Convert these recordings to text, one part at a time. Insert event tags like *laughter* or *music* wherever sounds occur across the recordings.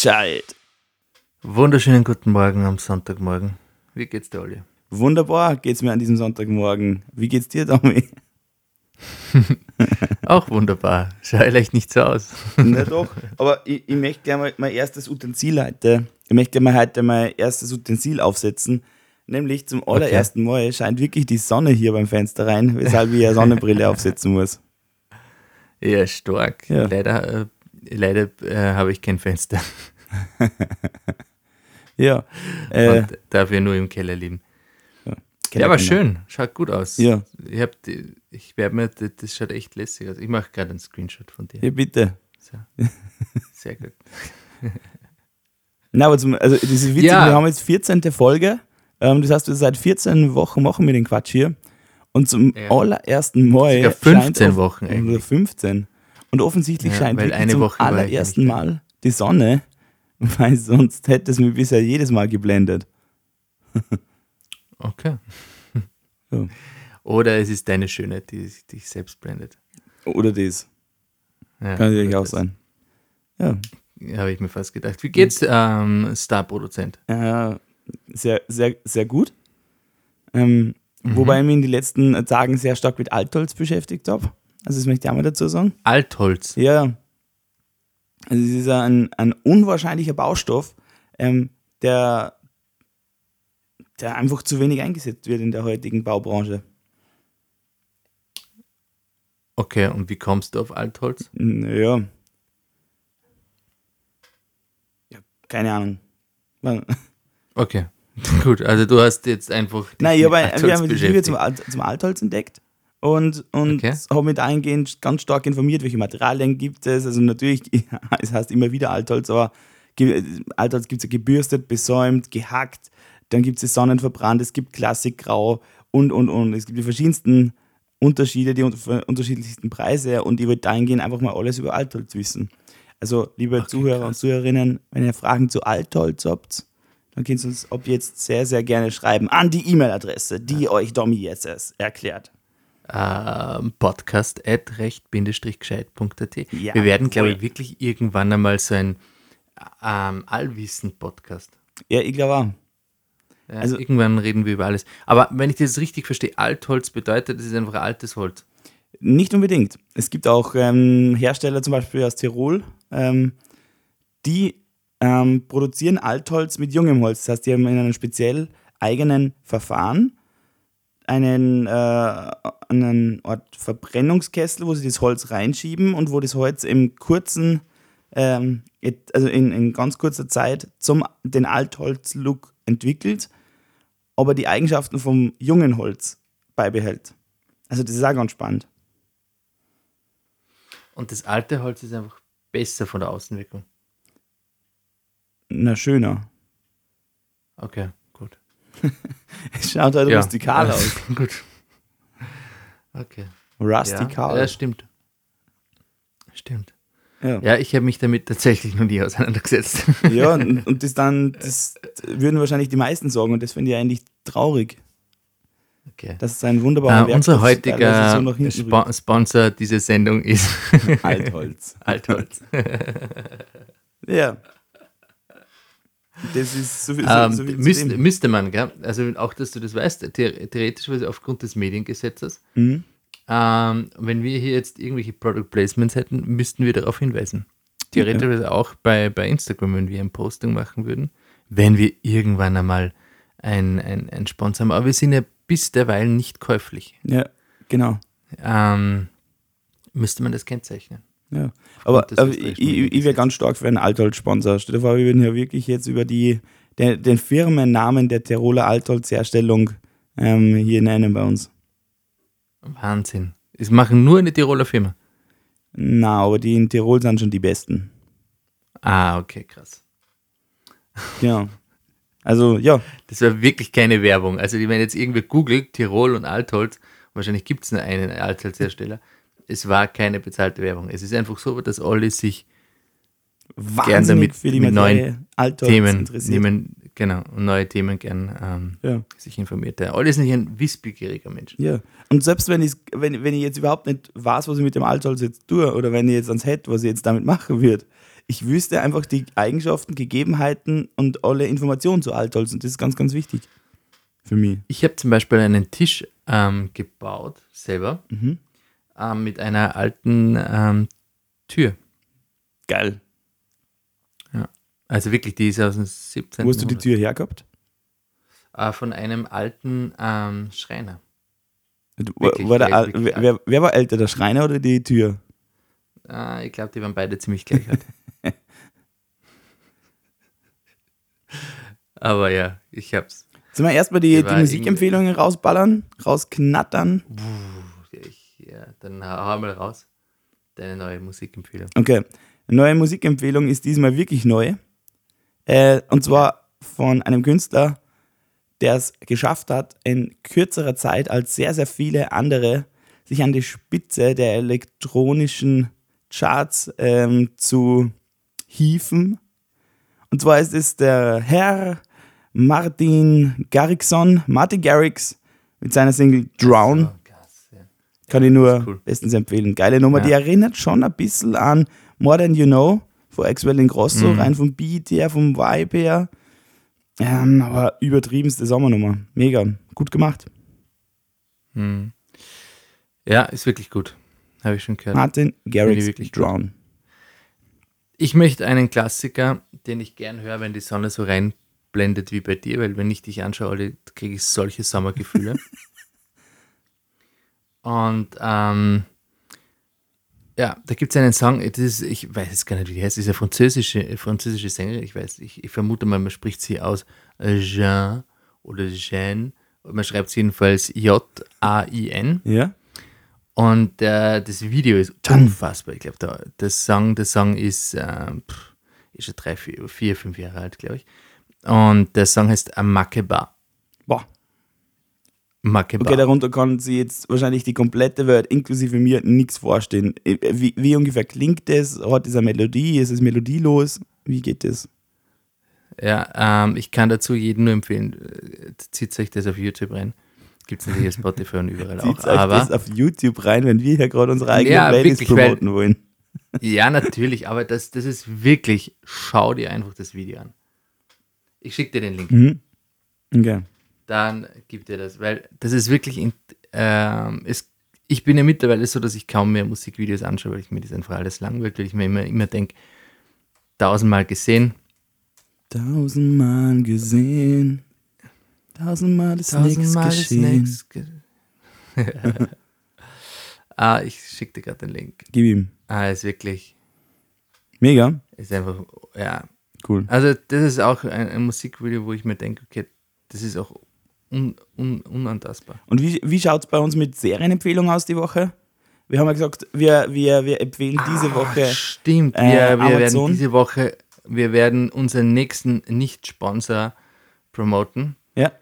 gescheit. Wunderschönen guten Morgen am Sonntagmorgen. Wie geht's dir, Olli? Wunderbar geht's mir an diesem Sonntagmorgen. Wie geht's dir, Tommy? *laughs* Auch wunderbar. Schau vielleicht nicht so aus. *laughs* Na doch, aber ich, ich möchte gerne mal mein erstes Utensil heute, ich möchte gerne mal heute mein erstes Utensil aufsetzen. Nämlich zum allerersten Mal scheint wirklich die Sonne hier beim Fenster rein, weshalb ich eine Sonnenbrille *laughs* aufsetzen muss. Ja, stark. Ja. Leider, äh, leider äh, habe ich kein Fenster. *laughs* Ja. Äh, und darf ja nur im Keller. Keller ja, aber Kinder. schön. Schaut gut aus. Ja. Ich, hab ich werde mir, das, schaut echt lässig aus. Ich mache gerade einen Screenshot von dir. Ja, bitte. So. *laughs* Sehr gut. *laughs* Na, aber zum, also das ist witzig, Ja. wir haben jetzt 14. Folge. Ähm, das heißt, wir seit 14 Wochen machen wir den Quatsch hier. Und zum Ja. allerersten Mal. Sogar scheint 15 off- Wochen Oder eigentlich. 15. Und offensichtlich Ja, scheint wirklich zum Woche allerersten. Mal die Sonne, *laughs* weil sonst hätte es mich bisher jedes Mal geblendet. Okay. *laughs* Ja. Oder es ist deine Schönheit, die dich selbst blendet. Oder das. Ja, Kann natürlich auch das. sein. Ja. Habe ich mir fast gedacht. Wie geht's, ähm, Star-Produzent? Äh, sehr, sehr, sehr gut. Ähm, Mhm. Wobei ich mich in den letzten Tagen sehr stark mit Altholz beschäftigt habe. Also das möchte ich auch mal dazu sagen. Altholz. Ja. Also es ist ein, ein unwahrscheinlicher Baustoff, ähm, der, der einfach zu wenig eingesetzt wird in der heutigen Baubranche. Okay, und wie kommst du auf Altholz? Naja. Ja, keine Ahnung. Nein, Okay, *laughs* gut. Also du hast jetzt einfach. dich ich habe Altholz wir haben die zum, zum Altholz entdeckt und, und Okay. habe mich dahingehend ganz stark informiert, welche Materialien gibt es. Also natürlich, *laughs* es heißt immer wieder Altholz, aber Altholz gibt es ja gebürstet, besäumt, gehackt, dann gibt es sonnenverbrannt, es gibt Klassikgrau und, und, und. Es gibt die verschiedensten Unterschiede, die un- unterschiedlichsten Preise und ich wollte dahingehend einfach mal alles über Altholz wissen. Also, liebe Okay, Zuhörer und krass. Zuhörerinnen, wenn ihr Fragen zu Altholz habt, dann könnt ihr uns ab jetzt sehr, sehr gerne schreiben an die E-Mail-Adresse, die euch Domi jetzt erklärt. Ähm, podcast at recht-gescheit.at. Ja, Wir werden, glaube ich, wirklich irgendwann einmal so ein ähm, Allwissen-Podcast. Ja, ich glaube auch. Ja, Also- irgendwann reden wir über alles. Aber wenn ich das richtig verstehe, Altholz bedeutet, das ist einfach altes Holz. Nicht unbedingt. Es gibt auch ähm, Hersteller, zum Beispiel aus Tirol, ähm, die ähm, produzieren Altholz mit jungem Holz. Das heißt, die haben in einem speziell eigenen Verfahren einen, äh, einen Art Verbrennungskessel, wo sie das Holz reinschieben und wo das Holz im kurzen, ähm, also in, in ganz kurzer Zeit zum den Altholz-Look entwickelt, aber die Eigenschaften vom jungen Holz beibehält. Also das ist auch ganz spannend. Und das alte Holz ist einfach besser von der Außenwirkung. Na, schöner. Okay. Es *laughs* schaut halt rustikal aus. *laughs* gut. Okay. Rustikal. Ja, ja, stimmt. Stimmt. Ja, Ja, ich habe mich damit tatsächlich noch nie auseinandergesetzt. *laughs* ja und, und das dann, das würden wahrscheinlich die meisten sagen und das finde ich eigentlich traurig. Okay. Das ist ein wunderbarer Äh, unser heutiger so Spo Sponsor dieser Sendung ist. Altholz. Altholz. Ja. Das ist so viel, so, ähm, so viel müsste, müsste man, gell? also auch, dass du das weißt, the theoretisch aufgrund des Mediengesetzes, Mhm. ähm, wenn wir hier jetzt irgendwelche Product Placements hätten, müssten wir darauf hinweisen. Theoretisch auch bei, bei Instagram, wenn wir ein Posting machen würden, wenn wir irgendwann einmal ein, ein, ein Sponsor haben. Aber wir sind ja bis derweil nicht käuflich. Ja, genau. Ähm, müsste man das kennzeichnen. Ja. Aber, aber ich, ich, wäre ganz stark für einen Altholz-Sponsor. Stell dir vor, wir würden ja wirklich jetzt über die, den, den Firmennamen der Tiroler Altholzherstellung ähm, hier nennen bei uns. Wahnsinn. Es machen nur eine Tiroler Firma. Na, aber die in Tirol sind schon die besten. Ah, okay, krass. Ja. Also, ja. Das war wirklich keine Werbung. Also, wenn jetzt irgendwer googelt, Tirol und Altholz, wahrscheinlich gibt es nur einen Altholzhersteller. Es war keine bezahlte Werbung. Es ist einfach so, dass alle sich Wahnsinnig damit für die mit Materie Altholz Themen interessiert. nehmen, genau, und neue Themen gern ähm, Ja. sich informiert. Olli ist nicht ein wissbegieriger Mensch. Ja. Und selbst wenn ich, wenn, wenn ich jetzt überhaupt nicht weiß, was ich mit dem Altholz jetzt tue, oder wenn ich jetzt ans hätte, was ich jetzt damit machen würde, ich wüsste einfach die Eigenschaften, Gegebenheiten und alle Informationen zu Altholz und das ist ganz, ganz wichtig für mich. Ich habe zum Beispiel einen Tisch ähm, gebaut, selber, Mhm. Ähm, mit einer alten ähm, Tür. Geil. Also wirklich, die ist aus dem 17. Wo hast du die. Tür hergehabt? Äh, von einem alten ähm, Schreiner. Wirklich war der, wirklich wer, wer, wer war älter, der Schreiner oder die Tür? Äh, ich glaube, die waren beide ziemlich gleich alt. *laughs* Aber ja, ich hab's. Sollen wir erstmal die, Die Musikempfehlungen rausballern, rausknattern? Puh, ja, dann hau mal raus. Deine neue Musikempfehlung. Okay. Neue Musikempfehlung ist diesmal wirklich neu. Äh, und zwar von einem Künstler, der es geschafft hat, in kürzerer Zeit als sehr, sehr viele andere sich an die Spitze der elektronischen Charts ähm, zu hieven. Und zwar ist es der Herr Martin Garrixson, Martin Garrix, mit seiner Single Drown. Kann ich nur cool. bestens empfehlen. Geile Nummer, Ja. die erinnert schon ein bisschen an More Than You Know von Axwell in Grosso, Mhm. rein vom Beat her, vom Vibe her. Ähm, aber übertriebenste Sommernummer. Mega. Gut gemacht. Hm. Ja, ist wirklich gut. Habe ich schon gehört. Martin Garrix, wirklich gut. Drown. Ich möchte einen Klassiker, den ich gern höre, wenn die Sonne so reinblendet wie bei dir, weil wenn ich dich anschaue, kriege ich solche Sommergefühle. *laughs* Und ähm, ja, da gibt es einen Song, das ist, ich weiß jetzt gar nicht, wie die heißt, das ist eine französische, französische Sängerin, ich weiß, ich, ich vermute mal, man spricht sie aus äh, Jean oder Jeanne, man schreibt sie jedenfalls J-A-I-N. Ja? Und äh, das Video ist unfassbar. Ich glaube, der, der, Song, der Song ist, ähm, pff, ist schon drei, vier, vier, fünf Jahre alt, glaube ich. Und der Song heißt Makeba. Boah. Makeba. Okay, darunter kann sie jetzt wahrscheinlich die komplette Welt inklusive mir nichts vorstellen. Äh, Wie, wie ungefähr klingt das? Hat es eine Melodie? Ist es melodielos? Wie geht das? ja, ähm, ich kann dazu jedem nur empfehlen, äh, zieht euch das auf YouTube rein. Gibt es natürlich auf Spotify und überall auch. Zieht euch Aber das auf YouTube rein, wenn wir hier gerade unsere eigene Ja, Playlist wirklich, weil- promoten wollen. *laughs* ja, natürlich, aber das, das ist wirklich, schau dir einfach das Video an. Ich schicke dir den Link. Mhm. Okay. Dann gibt ihr das, weil das ist wirklich, in, ähm, es, ich bin ja mittlerweile so, dass ich kaum mehr Musikvideos anschaue, weil ich mir das einfach alles langweilt, weil ich mir immer, immer denke, tausendmal gesehen, Tausendmal gesehen. Tausendmal ist nichts tausendmal ist geschehen. nichts ge *laughs* Ah, ich schicke dir gerade den Link. Gib ihm. Ah, ist wirklich, Mega. ist einfach, ja. Cool. Also das ist auch ein, ein Musikvideo, wo ich mir denke, okay, das ist auch un, un, unantastbar. Und wie, wie schaut es bei uns mit Serienempfehlungen aus die Woche? Wir haben ja gesagt, wir, wir, wir empfehlen diese Woche. Stimmt, äh, wir, wir werden diese Woche, wir werden unseren nächsten Nicht-Sponsor promoten, Ja,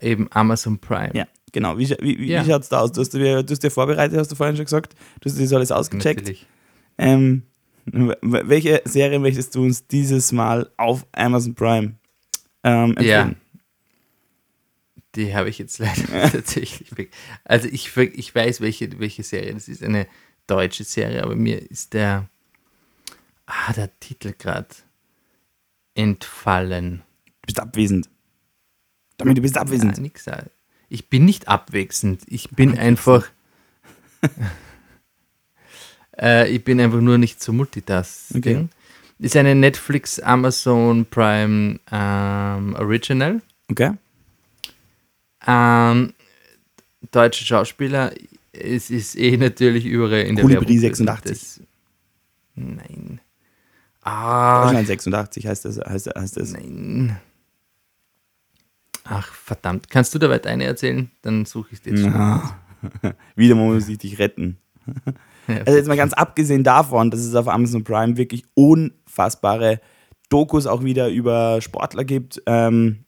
eben Amazon Prime. ja, genau. Wie, wie, wie, Ja. schaut es da aus? Du hast, dir, du hast dir vorbereitet, hast du vorhin schon gesagt. Du hast dir das alles ausgecheckt. Natürlich. Ähm, welche Serie möchtest du uns dieses Mal auf Amazon Prime ähm, Ja. Die habe ich jetzt leider *laughs* tatsächlich weg. Also ich, ich weiß, welche, welche Serie das ist. Eine deutsche Serie, aber mir ist der, ah, der Titel gerade entfallen. Du bist abwesend. Damit du bist abwesend. Ja, nix. da. Ich bin nicht abwechselnd. Ich bin einfach. *laughs* äh, ich bin einfach nur nicht so Multitasking. Okay. Ist eine Netflix, Amazon Prime ähm, Original. Okay. Ähm, deutsche Schauspieler. Es ist eh natürlich überall in der Kolibri Werbung. 86. Das, nein. Ah, Deutschland 86 heißt das. Heißt, heißt das. nein. Ach, verdammt. Kannst du da weiter eine erzählen? Dann suche ich dir. Ja. Wieder muss ich dich retten. *laughs* Also jetzt mal ganz abgesehen davon, dass es auf Amazon Prime wirklich unfassbare Dokus auch wieder über Sportler gibt. Ähm,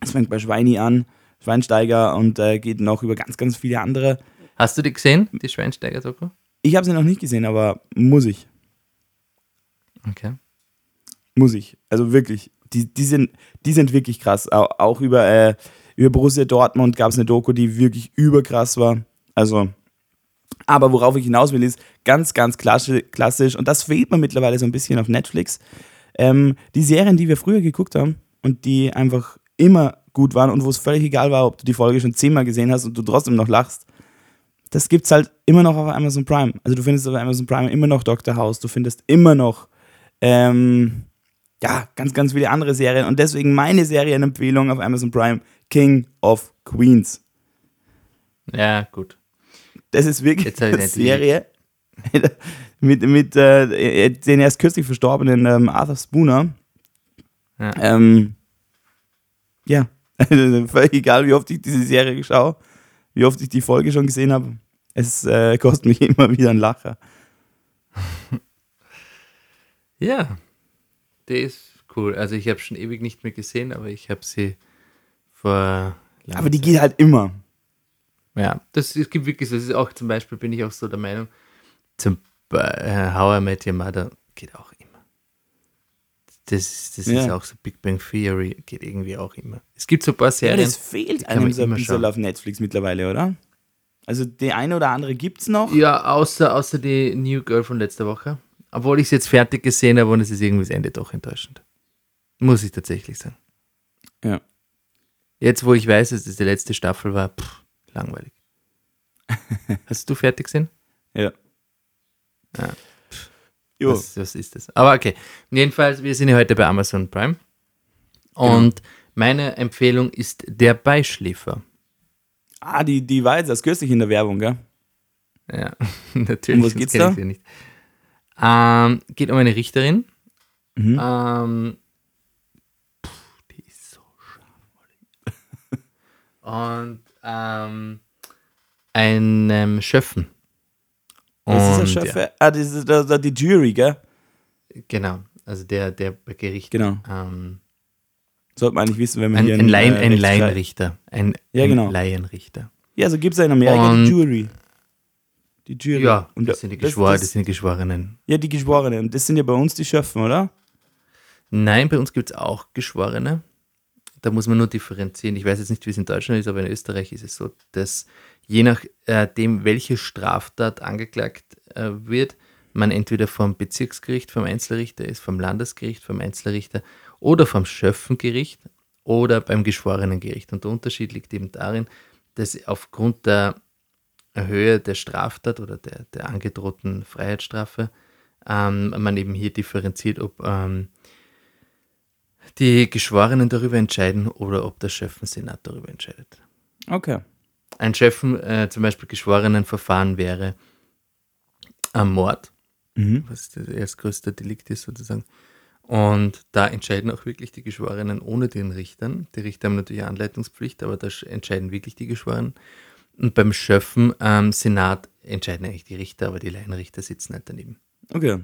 es fängt bei Schweini an, Schweinsteiger und äh, geht noch über ganz, ganz viele andere. Hast du die gesehen, die Schweinsteiger-Doku? Ich habe sie noch nicht gesehen, aber muss ich. Okay. Muss ich. Also wirklich. Die, die, sind, die sind wirklich krass. Au- Auch über, äh, über Borussia Dortmund gab es eine Doku, die wirklich überkrass war. Also Aber worauf ich hinaus will, ist ganz, ganz klassisch, und das fehlt mir mittlerweile so ein bisschen auf Netflix. Ähm, die Serien, die wir früher geguckt haben und die einfach immer gut waren und wo es völlig egal war, ob du die Folge schon zehnmal gesehen hast und du trotzdem noch lachst, das gibt es halt immer noch auf Amazon Prime. Also du findest auf Amazon Prime immer noch Dr. House, du findest immer noch ähm, ja, ganz, ganz viele andere Serien. Und deswegen meine Serienempfehlung auf Amazon Prime, King of Queens. Ja, gut. Das ist wirklich eine Serie *laughs* mit, mit äh, den erst kürzlich verstorbenen ähm, Arthur Spooner. Ja. Ähm, ja, *laughs* egal, wie oft ich diese Serie schaue, wie oft ich die Folge schon gesehen habe. Es äh, *laughs* kostet mich immer wieder ein Lacher. *laughs* ja, der ist cool. Also ich habe schon ewig nicht mehr gesehen, aber ich habe sie vor. Aber die geht halt immer. Ja, das es gibt wirklich, das ist auch zum Beispiel, bin ich auch so der Meinung, zum äh, How I Met Your Mother geht auch immer. Das, das ja. ist auch so Big Bang Theory, geht irgendwie auch immer. Es gibt so ein paar Serien. Ja, das fehlt einem so ein bisschen auf Netflix mittlerweile, oder? Also die eine oder andere gibt es noch. Ja, außer, außer die New Girl von letzter Woche. Obwohl ich es jetzt fertig gesehen habe und es ist irgendwie das Ende doch enttäuschend. Muss ich tatsächlich sagen. Ja. Jetzt, wo ich weiß, dass das die letzte Staffel war, pff, langweilig. *laughs* Hast du fertig gesehen? Ja. ja. Was, was, ist das? Aber okay. Jedenfalls, wir sind ja heute bei Amazon Prime. Genau. Und genau. meine Empfehlung ist Der Beischläfer. Ah, die, die war jetzt erst kürzlich in der Werbung, gell? Ja, *laughs* natürlich. Um was geht's da? nicht. Ähm, geht um eine Richterin. Mhm. Ähm, pff, die ist so scharf. *laughs* Und ähm, einem Schöffen. Was ist der Schöffe? Ja. Ah, das ist der, die Jury, gell? Genau, also der, der Gericht. Genau. Ähm, Sollte man eigentlich wissen, wenn man ein, hier ein, Laien, äh, ein Laienrichter. Ein, ja, genau. ein Laienrichter. Ja, so gibt es in Amerika Und, die Jury. Die Jury. Ja, und das sind die, Geschwor das, das, das sind die Geschworenen. Ja, die Geschworenen. Das sind ja bei uns die Schöffen, oder? Nein, bei uns gibt es auch Geschworene. Da muss man nur differenzieren. Ich weiß jetzt nicht, wie es in Deutschland ist, aber in Österreich ist es so, dass je nachdem, äh, welche Straftat angeklagt äh, wird, man entweder vom Bezirksgericht, vom Einzelrichter ist, vom Landesgericht, vom Einzelrichter oder vom Schöffengericht oder beim Geschworenengericht. Und der Unterschied liegt eben darin, dass aufgrund der Höhe der Straftat oder der, der angedrohten Freiheitsstrafe ähm, man eben hier differenziert, ob ähm, die Geschworenen darüber entscheiden oder ob der Schöffensenat darüber entscheidet. Okay. Ein Schöffen, äh, zum Beispiel Geschworenenverfahren wäre am Mord, mhm. was das erstgrößte Delikt ist sozusagen. Und da entscheiden auch wirklich die Geschworenen ohne den Richtern. Die Richter haben natürlich Anleitungspflicht, aber da entscheiden wirklich die Geschworenen. Und beim Schöffen ähm, Senat entscheiden eigentlich die Richter, aber die Laienrichter sitzen halt daneben. Okay.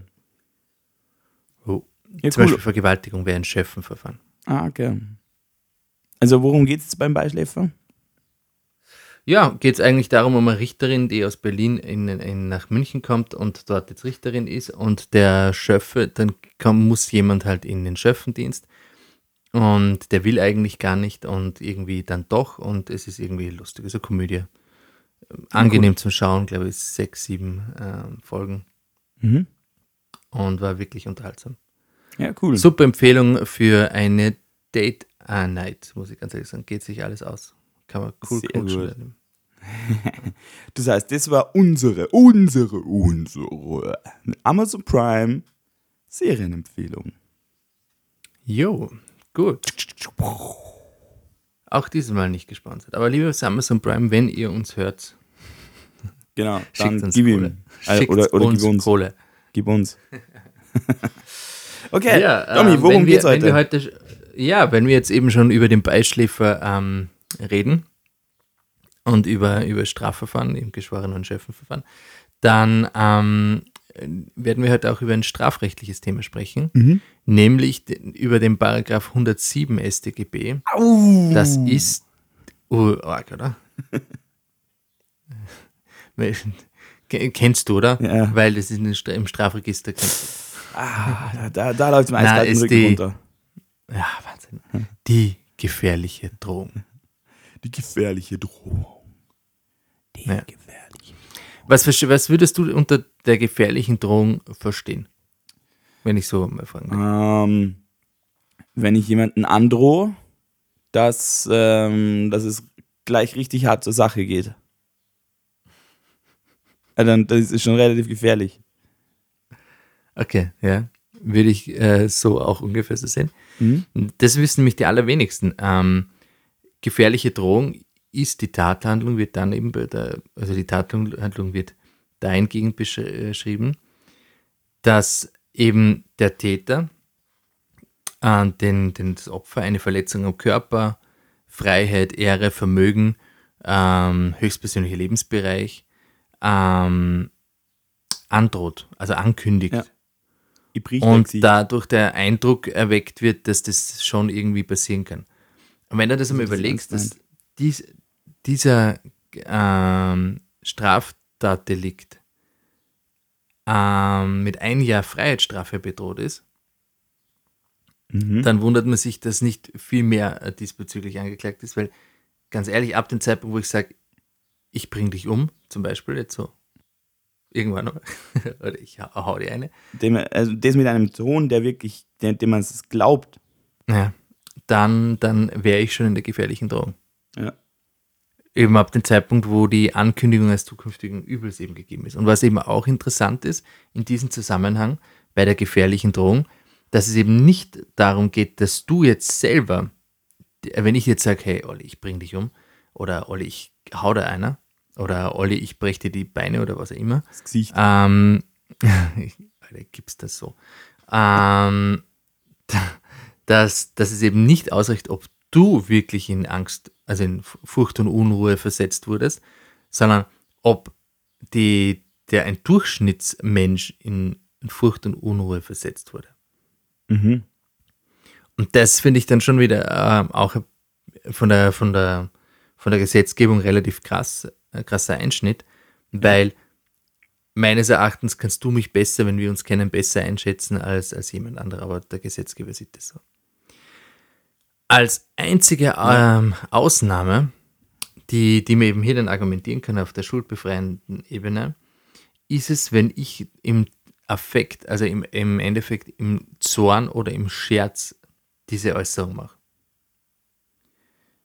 Oh. Ja, Zum cool. Beispiel Vergewaltigung wäre ein Schöffenverfahren. Ah, okay. Also worum geht es beim Beischläfer? Ja, geht es eigentlich darum, um eine Richterin, die aus Berlin in, in, nach München kommt und dort jetzt Richterin ist und der Schöffe, dann kann, muss jemand halt in den Schöffendienst und der will eigentlich gar nicht und irgendwie dann doch und es ist irgendwie lustig, so Komödie. Angenehm zum Schauen, glaube ich, sechs, sieben äh, Folgen. Mhm. Und war wirklich unterhaltsam. Ja, cool. Super Empfehlung für eine Date-Night, muss ich ganz ehrlich sagen. Geht sich alles aus. Kann man cool knutschen. *laughs* das heißt, das war unsere, unsere, unsere Amazon Prime Serienempfehlung. Jo, gut. Auch dieses Mal nicht gesponsert. Aber liebes Amazon Prime, wenn ihr uns hört, genau, *laughs* dann uns gib ihm. Also, oder, oder uns gib uns. Kohle. Gib uns. *laughs* okay, ja, äh, worum geht's heute? Wenn wir heute? Ja, wenn wir jetzt eben schon über den Beischläfer ähm, reden und über, über Strafverfahren, im Geschworenen- und Schöffenverfahren, dann ähm, werden wir heute auch über ein strafrechtliches Thema sprechen, mhm. nämlich über den Paragraph 107 StGB. Au. Das ist oh, arg, oder? *laughs* Kennst du, oder? Ja. Weil das ist im Strafregister. Ah, da, da läuft mir eiskalt Rücken die, runter. Ja, Wahnsinn. Die gefährliche Drohung. Die gefährliche Drohung. Die ja. gefährliche. Was, verste- was würdest du unter der gefährlichen Drohung verstehen? Wenn ich so mal fragen darf. Ähm, wenn ich jemanden androhe, dass, ähm, dass es gleich richtig hart zur Sache geht. Ja, dann das ist schon relativ gefährlich. Okay, ja. Würde ich äh, so auch ungefähr so sehen. Mhm. Das wissen nämlich die allerwenigsten. Ähm, gefährliche Drohung ist die Tathandlung, wird dann eben der, also die Tathandlung wird äh, beschrieben, dass eben der Täter äh, den, den, das Opfer eine Verletzung am Körper, Freiheit, Ehre, Vermögen, ähm, höchstpersönlicher Lebensbereich ähm, androht, also ankündigt. Ja. Und dadurch der Eindruck erweckt wird, dass das schon irgendwie passieren kann. Und wenn du das einmal das überlegst, dass dies, dieser ähm, Straftatdelikt ähm, mit ein Jahr Freiheitsstrafe bedroht ist, Mhm. dann wundert man sich, dass nicht viel mehr äh, diesbezüglich angeklagt ist, weil ganz ehrlich, ab dem Zeitpunkt, wo ich sage, ich bring dich um, zum Beispiel jetzt so, irgendwann, noch, *laughs* oder ich hau, dir eine, Dem, also das mit einem Ton, der wirklich, der, dem man es glaubt. Ja, dann, dann wäre ich schon in der gefährlichen Drohung. Ja. Eben ab dem Zeitpunkt, wo die Ankündigung eines zukünftigen Übels eben gegeben ist. Und was eben auch interessant ist, in diesem Zusammenhang bei der gefährlichen Drohung, dass es eben nicht darum geht, dass du jetzt selber, wenn ich jetzt sage, hey Olli, ich bring dich um, oder Olli, ich hau da einer, oder Olli, ich brech dir die Beine oder was auch immer, Das Gesicht. ähm, *laughs* Alter, gibt's das so? Ähm, dass, dass es eben nicht ausreicht, ob du wirklich in Angst, also in Furcht und Unruhe versetzt wurdest, sondern ob die, der ein Durchschnittsmensch in Furcht und Unruhe versetzt wurde. Mhm. Und das finde ich dann schon wieder ähm, auch von der, von, der, von der Gesetzgebung relativ krass, äh, krasser Einschnitt, weil meines Erachtens kannst du mich besser, wenn wir uns kennen, besser einschätzen als, als jemand anderer, aber der Gesetzgeber sieht das so. Als einzige ähm, Ausnahme, die, die man eben hier dann argumentieren kann auf der schuldbefreienden Ebene, ist es, wenn ich im Affekt, also im, im Endeffekt im Zorn oder im Scherz diese Äußerung mache.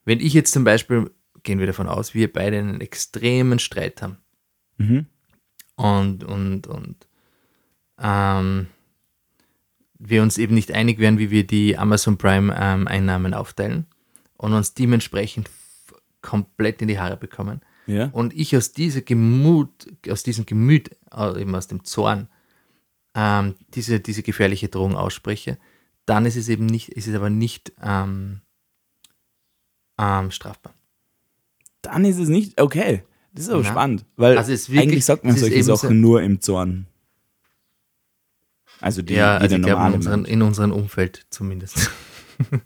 Wenn ich jetzt zum Beispiel, gehen wir davon aus, wir beide einen extremen Streit haben Mhm. und, und, und ähm, wir uns eben nicht einig werden, wie wir die Amazon Prime ähm, Einnahmen aufteilen und uns dementsprechend komplett in die Haare bekommen Ja. und ich aus dieser Gemut, aus diesem Gemüt, eben aus dem Zorn, ähm, diese, diese gefährliche Drohung ausspreche, dann ist es eben nicht, ist es aber nicht ähm, ähm, strafbar. Dann ist es nicht, okay. Das ist aber Na. spannend, weil Also wirklich- eigentlich sagt man solche Sachen so- nur im Zorn. Also die, ja, also in normale unserem, Mensch. in unserem Umfeld zumindest. *laughs*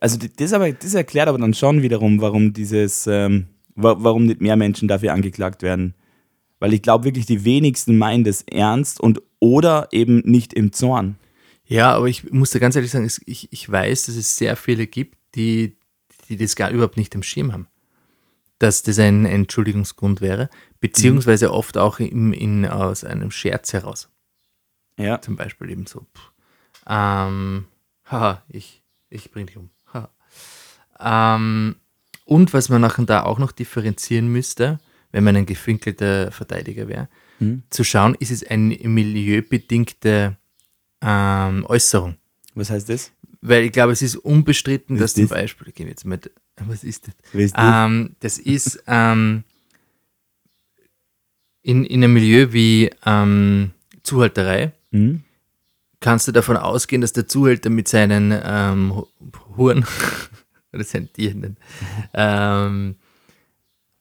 Also die- das, aber, das erklärt aber dann schon wiederum, warum dieses, ähm, wa warum nicht mehr Menschen dafür angeklagt werden. Weil ich glaube wirklich, die wenigsten meinen das ernst und oder eben nicht im Zorn. Ja, aber ich muss da ganz ehrlich sagen, ich, ich weiß, dass es sehr viele gibt, die, die das gar überhaupt nicht im Schirm haben. Dass das ein Entschuldigungsgrund wäre, beziehungsweise oft auch im, in, aus einem Scherz heraus. Ja. Zum Beispiel eben so, pff, ähm, haha, ich, ich bring dich um. Ähm, und was man nachher da auch noch differenzieren müsste, wenn man ein gefinkelter Verteidiger wäre, Mhm. zu schauen, ist es eine milieubedingte ähm, Äußerung. Was heißt das? Weil ich glaube, es ist unbestritten, Was dass zum das? Beispiel, gehen wir jetzt mit, *laughs* was ist das? Ist das? Ähm, das ist ähm, in, in einem Milieu wie ähm, Zuhalterei, Mhm. kannst du davon ausgehen, dass der Zuhälter mit seinen ähm, Hu- Huren *laughs* oder seinen Tieren ähm,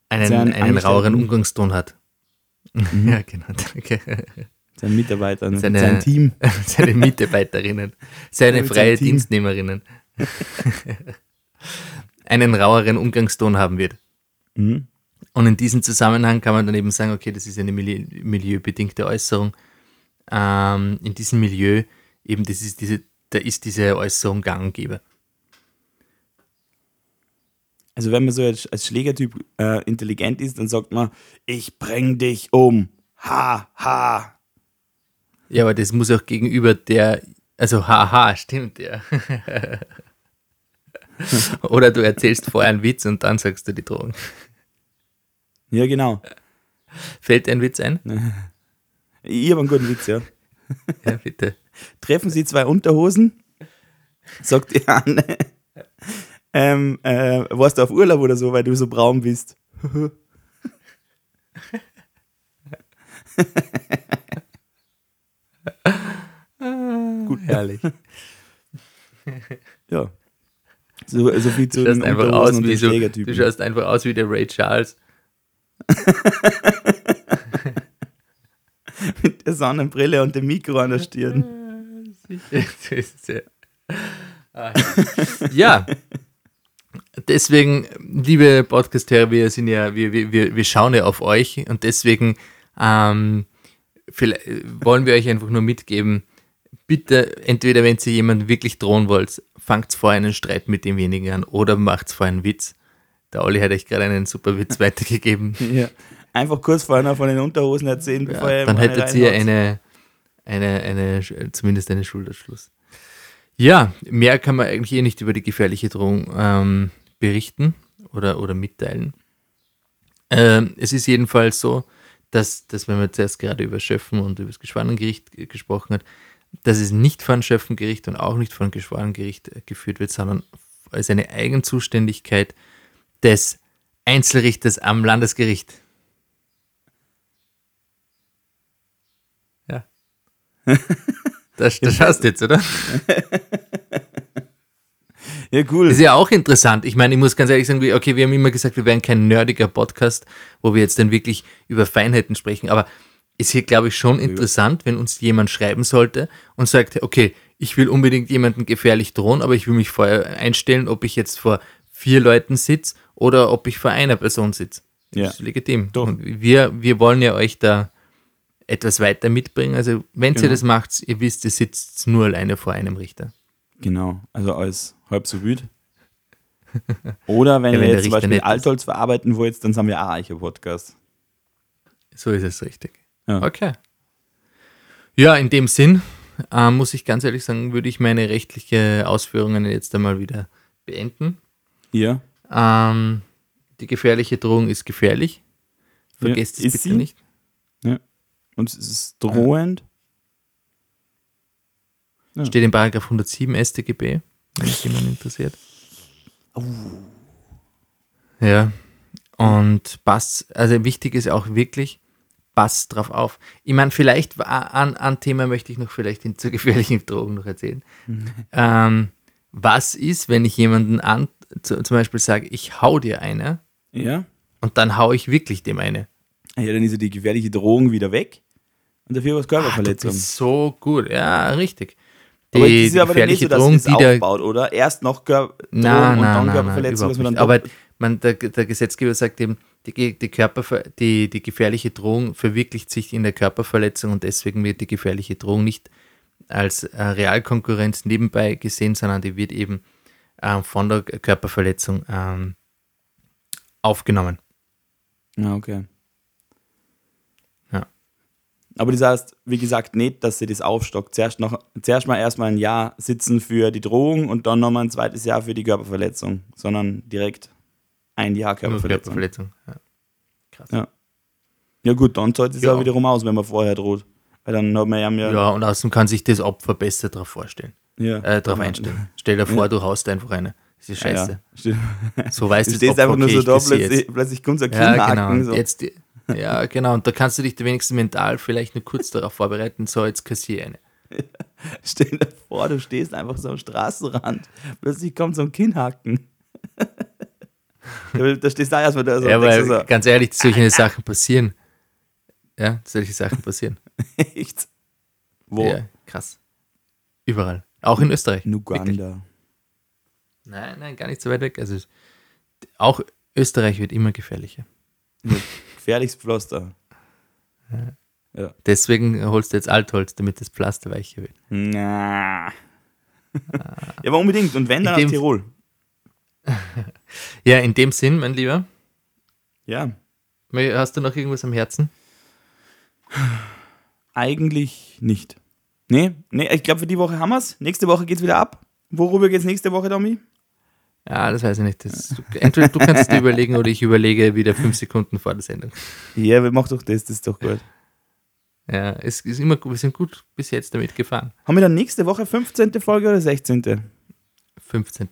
einen, Seinen einen raueren. Umgangston hat. *laughs* ja, genau. Danke. Sein Mitarbeiter, Seine- sein Team. *laughs* seine Mitarbeiterinnen, seine freie. Dienstnehmerinnen einen raueren Umgangston haben wird. Mhm. Und in diesem Zusammenhang kann man dann eben sagen, okay, das ist eine mili milieubedingte Äußerung. Ähm, in diesem Milieu eben, das ist diese, da ist diese Äußerung gang und gäbe. Also wenn man so als, als Schlägertyp äh, intelligent ist, dann sagt man, ich bring dich um. Ha, ha. Ja, aber das muss auch gegenüber der, also haha, stimmt ja. *laughs* Oder du erzählst vorher einen Witz und dann sagst du die Drohung. Ja, genau. Fällt dir ein Witz ein? *laughs* Ich habe einen guten Witz, ja. *laughs* Ja, bitte. Treffen Sie zwei Unterhosen? Sagt die Anne. Ähm, äh, warst du auf Urlaub oder so, weil du so braun bist? Gut, herrlich. Ja. So, so viel zu Du den einfach aus und wie so, du schaust einfach aus wie der Ray Charles. *laughs* Mit der Sonnenbrille und dem Mikro an der Stirn. *laughs* Ja. Deswegen, liebe Podcast-Hörer, wir sind ja, wir, wir, wir schauen ja auf euch und deswegen ähm, wollen wir euch einfach nur mitgeben, bitte, entweder wenn ihr jemanden wirklich drohen wollt, fangt vorher einen Streit mit demjenigen an oder macht vorher einen Witz. Der Olli hat euch gerade einen super Witz *laughs* weitergegeben. Ja. Einfach kurz vorher noch von den Unterhosen erzählen, bevor Ja, er dann hättet ihr eine, eine, eine, zumindest einen Schulterschluss. Ja, mehr kann man eigentlich eh nicht über die gefährliche Drohung ähm, berichten oder, oder mitteilen. Ähm, es ist jedenfalls so, dass, dass wenn man zuerst gerade über Schöffen und über das Geschworenengericht g- gesprochen hat, dass es nicht von Schöffengericht und auch nicht von Geschworenengericht äh, geführt wird, sondern als eine Eigenzuständigkeit des Einzelrichters am Landesgericht. Ja. *laughs* Das, das schaust du jetzt, oder? *laughs* Ja, cool. Das ist ja auch interessant. Ich meine, ich muss ganz ehrlich sagen, okay, wir haben immer gesagt, wir wären kein nerdiger Podcast, wo wir jetzt dann wirklich über Feinheiten sprechen. Aber ist hier, glaube ich, schon interessant, wenn uns jemand schreiben sollte und sagt, okay, ich will unbedingt jemanden gefährlich drohen, aber ich will mich vorher einstellen, ob ich jetzt vor vier Leuten sitze oder ob ich vor einer Person sitze. Das Ja. ist legitim. Doch. Und wir, wir wollen ja euch da etwas weiter mitbringen. Also, wenn ihr Genau. das macht, ihr wisst, ihr sitzt nur alleine vor einem Richter. Genau, also als halb so wild. Oder wenn *laughs* Ja, ihr wenn der jetzt zum Beispiel. Altholz verarbeiten wollt, dann sind wir auch Eicher Podcast. So ist es richtig. Ja. Okay. Ja, in dem Sinn äh, muss ich ganz ehrlich sagen, würde ich meine rechtliche Ausführungen jetzt einmal wieder beenden. Ja. Ähm, die gefährliche Drohung ist gefährlich. Vergesst Ja, es bitte sie? nicht. Und es ist drohend. Ja. Steht in Paragraph 107 StGB, wenn sich jemand interessiert. Oh. Ja. Und passt, also wichtig ist auch wirklich, passt drauf auf. Ich meine, vielleicht an, an Thema möchte ich noch vielleicht hin zur gefährlichen *laughs* Drogen noch erzählen. ähm, was ist, wenn ich jemanden an, zu, zum Beispiel sage, ich hau dir eine Ja. und dann hau ich wirklich dem eine? Ja, dann ist ja die gefährliche Drohung wieder weg. Und dafür was Ah, Körperverletzung. bist so gut. Ja, richtig. Die, aber ist ja aber nicht so, dass Drohung, es aufbaut, oder? Erst noch Kör Drohung und dann nein, Körperverletzung, überhaupt man dann Aber man, der, der Gesetzgeber sagt eben, die, die, Körperver die, die gefährliche Drohung verwirklicht sich in der Körperverletzung und deswegen wird die gefährliche Drohung nicht als äh, Realkonkurrenz nebenbei gesehen, sondern die wird eben ähm, von der Körperverletzung ähm, aufgenommen. Ja, okay. Ja. Aber das heißt, wie gesagt, nicht, dass sie das aufstockt. Zuerst, noch, zuerst mal erstmal ein Jahr sitzen für die Drohung und dann nochmal ein zweites Jahr für die Körperverletzung, sondern direkt ein Jahr Nur Körperverletzung. Körperverletzung. Ja. Krass. Ja. Ja gut, dann zahlt es Ja. ja wiederum aus, wenn man vorher droht. Weil dann hat man ja mehr. Ja, und außerdem kann sich das Opfer besser darauf vorstellen, ja. äh, darauf Ja. einstellen. Stell dir vor, du haust einfach eine. Das ist Ja, scheiße. ja. Stimmt. So weißt Du du stehst einfach nur okay, so ich da, plötzlich, plötzlich kommt so ein Ja, Kinnhaken. genau. So. Jetzt, ja, genau. Und da kannst du dich wenigstens mental vielleicht nur kurz darauf vorbereiten, so, jetzt kassiere eine. *laughs* Stell dir vor, du stehst einfach so am Straßenrand. Plötzlich kommt so ein Kinnhaken. *laughs* da stehst du da erstmal da so. ja, dir so, ganz ehrlich, solche Sachen passieren. Ja, solche Sachen *laughs* passieren. echt? Wo? Ja, krass. Überall. Auch in Österreich. In Wirklich. Uganda. Nein, nein, gar nicht so weit weg. Also auch Österreich wird immer gefährlicher. Gefährlichstes Pflaster. Deswegen holst du jetzt Altholz, damit das Pflaster weicher wird. Na. ja, aber unbedingt. Und wenn, dann dem- Tirol. Ja, in dem Sinn, mein Lieber, Ja, hast du noch irgendwas am Herzen? eigentlich nicht. Nee, nee, ich glaube, für die Woche haben wir es. Nächste Woche geht's wieder ab. Worüber geht's nächste Woche, Domi? Ja, das weiß ich nicht. Das, entweder du kannst es dir überlegen oder ich überlege wieder fünf Sekunden vor der Sendung. Ja, mach doch das, das ist doch gut. Ja, es ist immer gut. Wir sind gut bis jetzt damit gefahren. Haben wir dann nächste Woche 15. Folge oder 16.? 15.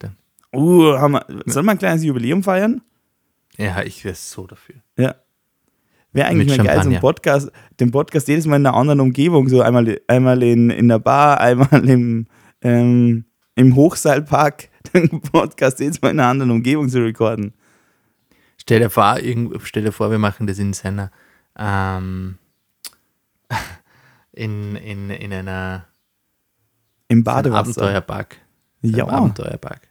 Uh, haben wir, sollen wir ein kleines Jubiläum feiern? Ja, ich wäre so dafür. Ja. Wäre eigentlich Mit mal geil, so ein. Podcast, den Podcast jedes Mal in einer anderen Umgebung, so einmal, einmal in, in der Bar, einmal im, ähm, im Hochseilpark, *laughs* den Podcast jedes Mal in einer anderen Umgebung zu recorden. Stell dir vor, stell dir vor wir machen das in seiner ähm, *laughs* in, in, in einer Im Badewasser. Abenteuerpark. Ja, Abenteuerpark.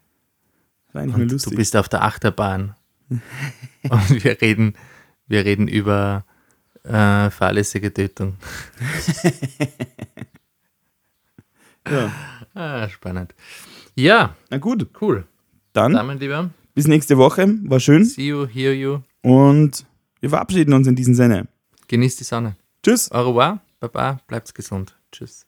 War eigentlich mal Und du lustig. bist auf der Achterbahn. *laughs* und wir reden, wir reden über äh, fahrlässige Tötung. *laughs* Ja. Ah, spannend. Ja, Na gut, cool. dann mein Lieber, bis nächste Woche. War schön. see you, hear you. Und wir verabschieden uns in diesem Sinne. Genießt die Sonne. Tschüss. Au revoir, Baba, bleibt's gesund. Tschüss.